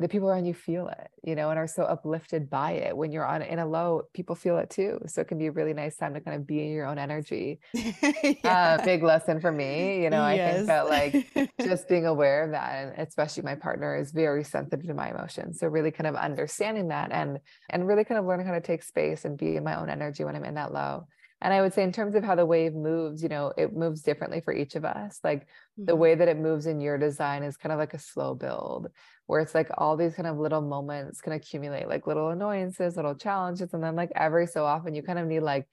the people around you feel it, you know, and are so uplifted by it. When you're on in a low, people feel it too. So it can be a really nice time to kind of be in your own energy. *laughs* yeah. uh, big lesson for me, you know, yes. I think that like *laughs* just being aware of that, and especially my partner is very sensitive to my emotions. So really kind of understanding that and and really kind of learning how to take space and be in my own energy when I'm in that low. And I would say, in terms of how the wave moves, you know, it moves differently for each of us. Like mm-hmm. the way that it moves in your design is kind of like a slow build, where it's like all these kind of little moments can accumulate, like little annoyances, little challenges. And then, like, every so often, you kind of need like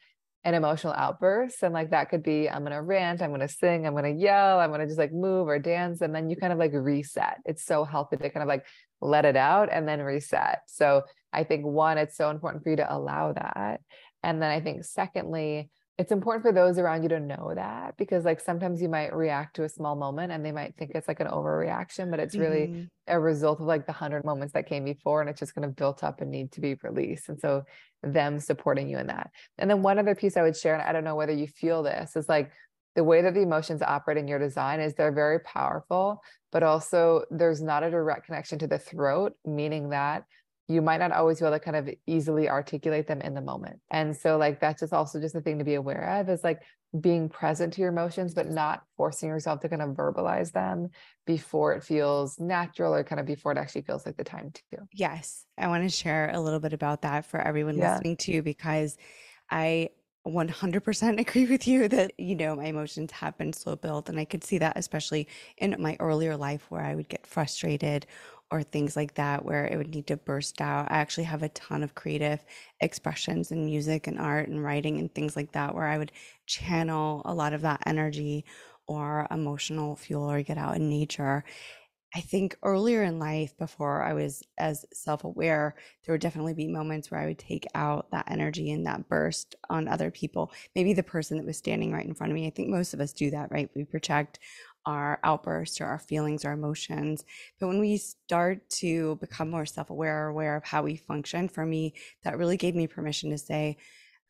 an emotional outburst. And like that could be, I'm going to rant, I'm going to sing, I'm going to yell, I'm going to just like move or dance. And then you kind of like reset. It's so healthy to kind of like let it out and then reset. So I think one, it's so important for you to allow that. And then I think, secondly, it's important for those around you to know that because like sometimes you might react to a small moment and they might think it's like an overreaction but it's really mm-hmm. a result of like the 100 moments that came before and it's just kind of built up and need to be released and so them supporting you in that and then one other piece i would share and i don't know whether you feel this is like the way that the emotions operate in your design is they're very powerful but also there's not a direct connection to the throat meaning that you might not always be able to kind of easily articulate them in the moment. And so like that's just also just a thing to be aware of is like being present to your emotions, but not forcing yourself to kind of verbalize them before it feels natural or kind of before it actually feels like the time to. Yes. I want to share a little bit about that for everyone yeah. listening too, because I 100% agree with you that, you know, my emotions have been slow built. And I could see that, especially in my earlier life where I would get frustrated or things like that where it would need to burst out. I actually have a ton of creative expressions in music and art and writing and things like that where I would channel a lot of that energy or emotional fuel or get out in nature. I think earlier in life, before I was as self aware, there would definitely be moments where I would take out that energy and that burst on other people. Maybe the person that was standing right in front of me. I think most of us do that, right? We project our outbursts or our feelings or emotions. But when we start to become more self aware, aware of how we function, for me, that really gave me permission to say,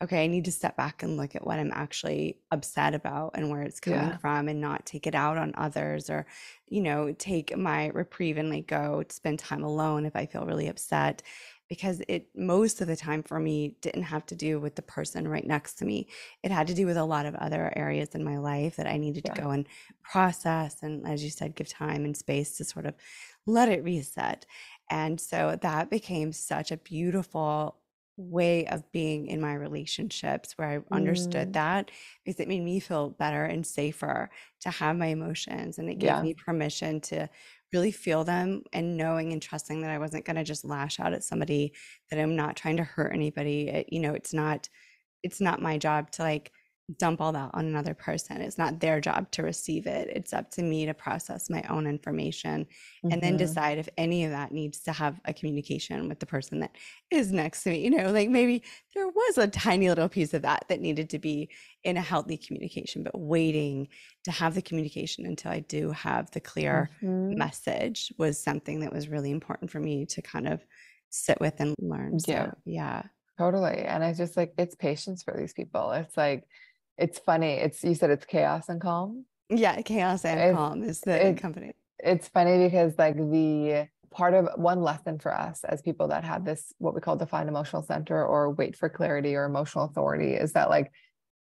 okay, I need to step back and look at what I'm actually upset about and where it's coming yeah. from and not take it out on others or, you know, take my reprieve and like go spend time alone if I feel really upset because it most of the time for me didn't have to do with the person right next to me. It had to do with a lot of other areas in my life that I needed yeah. to go and process and as you said give time and space to sort of let it reset. And so that became such a beautiful way of being in my relationships where I understood mm. that because it made me feel better and safer to have my emotions and it gave yeah. me permission to really feel them and knowing and trusting that I wasn't going to just lash out at somebody that I'm not trying to hurt anybody it, you know it's not it's not my job to like dump all that on another person. It's not their job to receive it. It's up to me to process my own information mm-hmm. and then mm-hmm. decide if any of that needs to have a communication with the person that is next to me. You know, like maybe there was a tiny little piece of that that needed to be in a healthy communication, but waiting to have the communication until I do have the clear mm-hmm. message was something that was really important for me to kind of sit with and learn. So, yeah. Yeah. Totally. And it's just like, it's patience for these people. It's like, it's funny. It's you said it's chaos and calm. Yeah, chaos and it's, calm is the it, company. It's funny because like the part of one lesson for us as people that have this what we call defined emotional center or wait for clarity or emotional authority is that like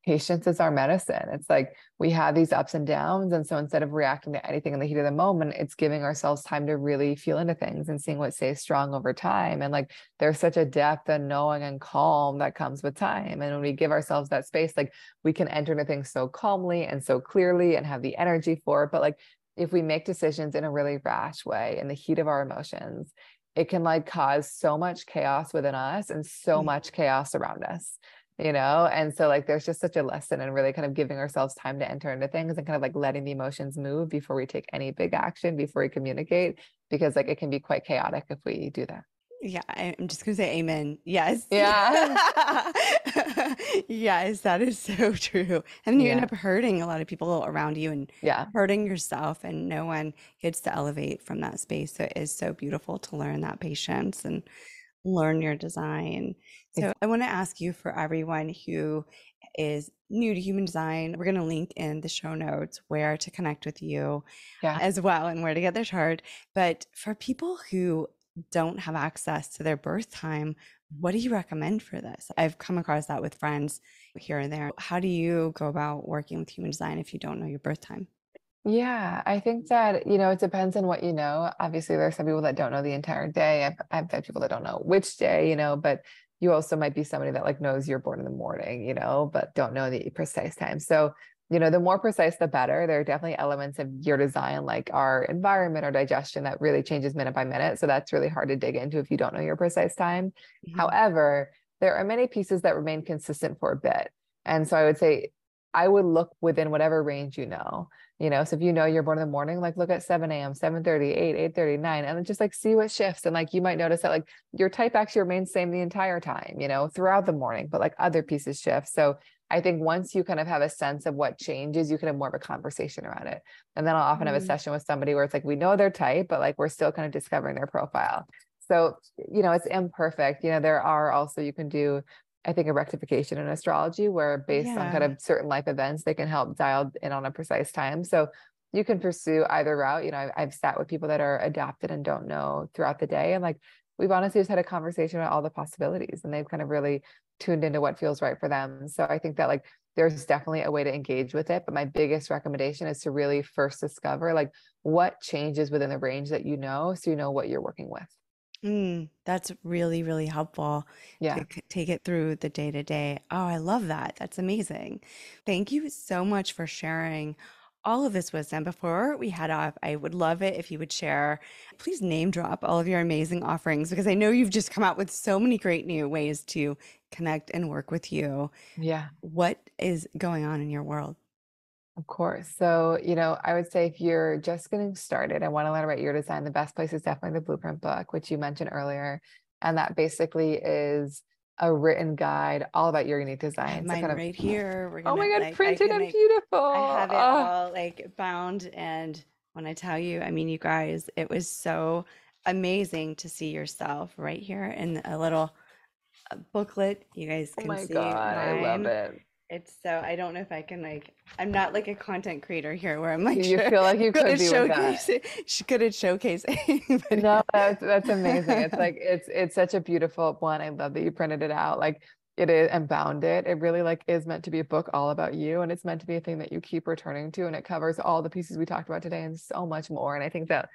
patience is our medicine. It's like we have these ups and downs. And so instead of reacting to anything in the heat of the moment, it's giving ourselves time to really feel into things and seeing what stays strong over time. And like there's such a depth and knowing and calm that comes with time. And when we give ourselves that space, like we can enter into things so calmly and so clearly and have the energy for it. But like if we make decisions in a really rash way in the heat of our emotions, it can like cause so much chaos within us and so mm-hmm. much chaos around us you know and so like there's just such a lesson in really kind of giving ourselves time to enter into things and kind of like letting the emotions move before we take any big action before we communicate because like it can be quite chaotic if we do that. Yeah i'm just gonna say amen. Yes. Yeah. *laughs* Yes that is so true. And you yeah. end up hurting a lot of people around you and yeah. hurting yourself and no one gets to elevate from that space. So it is so beautiful to learn that patience and learn your design. So I want to ask you for everyone who is new to human design, we're going to link in the show notes where to connect with you yeah. as well and where to get their chart. But for people who don't have access to their birth time, what do you recommend for this? I've come across that with friends here and there. How do you go about working with human design if you don't know your birth time? Yeah, I think that, you know, it depends on what you know. Obviously, there are some people that don't know the entire day. I've, I've had people that don't know which day, you know, but you also might be somebody that like knows you're born in the morning, you know, but don't know the precise time. So, you know, the more precise, the better. There are definitely elements of your design, like our environment or digestion, that really changes minute by minute. So that's really hard to dig into if you don't know your precise time. Mm-hmm. However, there are many pieces that remain consistent for a bit. And so I would say I would look within whatever range you know you know so if you know you're born in the morning like look at 7 a.m 7 30 8 8 39 and just like see what shifts and like you might notice that like your type actually remains the same the entire time you know throughout the morning but like other pieces shift. So i think once you kind of have a sense of what changes you can have more of a conversation around it. And then i'll often have a mm-hmm. session with somebody where it's like we know their type but like we're still kind of discovering their profile. So you know it's imperfect you know there are also you can do I think a rectification in astrology where based yeah. on kind of certain life events, they can help dial in on a precise time. So you can pursue either route. You know, I've, I've sat with people that are adapted and don't know throughout the day. And like, we've honestly just had a conversation about all the possibilities and they've kind of really tuned into what feels right for them. So I think that like there's definitely a way to engage with it. But my biggest recommendation is to really first discover like what changes within the range that you know so you know what you're working with. Mm, that's really, really helpful Yeah. to take it through the day to day. Oh, I love that. That's amazing. Thank you so much for sharing all of this wisdom. Before we head off, I would love it if you would share, please name drop all of your amazing offerings because I know you've just come out with so many great new ways to connect and work with you. Yeah. What is going on in your world? Of course. So, you know, I would say if you're just getting started and want to learn about your design, the best place is definitely the blueprint book, which you mentioned earlier. And that basically is a written guide all about your unique design. Mine so kind of, right here. We're gonna, oh my god, like, printed and beautiful. I have it oh. all like bound. And when I tell you, I mean, you guys, it was so amazing to see yourself right here in a little uh, booklet. You guys oh can oh my see. God, mine. I love it. It's so I don't know if I can like I'm not like a content creator here where I'm like you *laughs* feel like you could be showcase she could have showcasing. *laughs* no, that's that's amazing. It's like it's it's such a beautiful one. I love that you printed it out. Like it is and bound it. It really like is meant to be a book all about you and it's meant to be a thing that you keep returning to and it covers all the pieces we talked about today and so much more. And I think that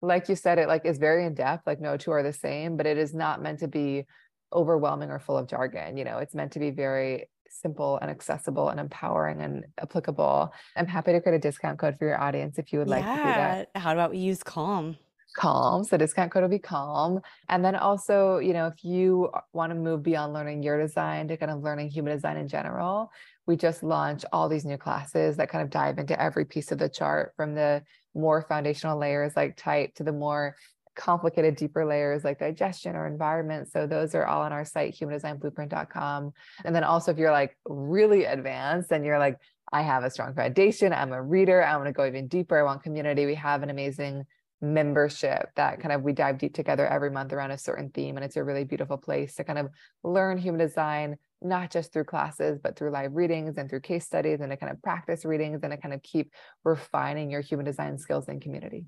like you said, it like is very in depth. Like no two are the same, but it is not meant to be overwhelming or full of jargon. You know, it's meant to be very simple and accessible and empowering and applicable. I'm happy to create a discount code for your audience if you would like to do that. How about we use Calm? calm. So discount code will be calm. And then also, you know, if you want to move beyond learning your design to kind of learning human design in general, we just launched all these new classes that kind of dive into every piece of the chart from the more foundational layers like type to the more complicated deeper layers like digestion or environment. So those are all on our site humandesignblueprint.com and then also if you're like really advanced and you're like i have a strong foundation i'm a reader i want to go even deeper i want community we have an amazing membership that kind of we dive deep together every month around a certain theme and it's a really beautiful place to kind of learn human design not just through classes but through live readings and through case studies and to kind of practice readings and to kind of keep refining your human design skills in community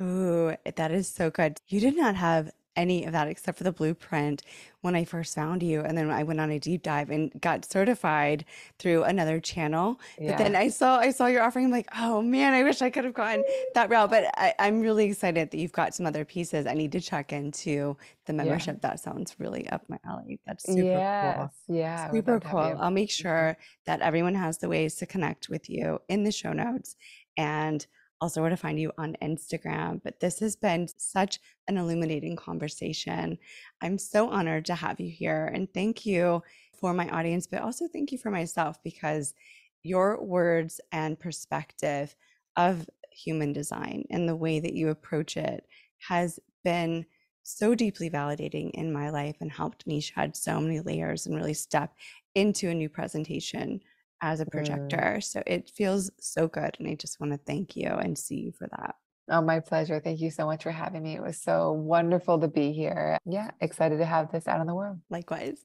Ooh, that is so good. You did not have any of that except for the blueprint when I first found you. And then I went on a deep dive and got certified through another channel. Yeah. But then I saw I saw your offering. I'm like, oh man, I wish I could have gone that route. But I, am really excited that you've got some other pieces. I need to check into the membership. Yeah. That sounds really up my alley. That's super yes. cool. Yeah. Super cool. I'll make sure that everyone has the ways to connect with you in the show notes. And also where to find you on Instagram. But this has been such an illuminating conversation. I'm so honored to have you here. And thank you for my audience, but also thank you for myself because your words and perspective of human design and the way that you approach it has been so deeply validating in my life and helped me shed so many layers and really step into a new presentation as a mm. projector. Mm. So it feels so good. And I just want to thank you and see you for that. Oh, my pleasure. Thank you so much for having me. It was so wonderful to be here. Yeah, excited to have this out in the world. Likewise.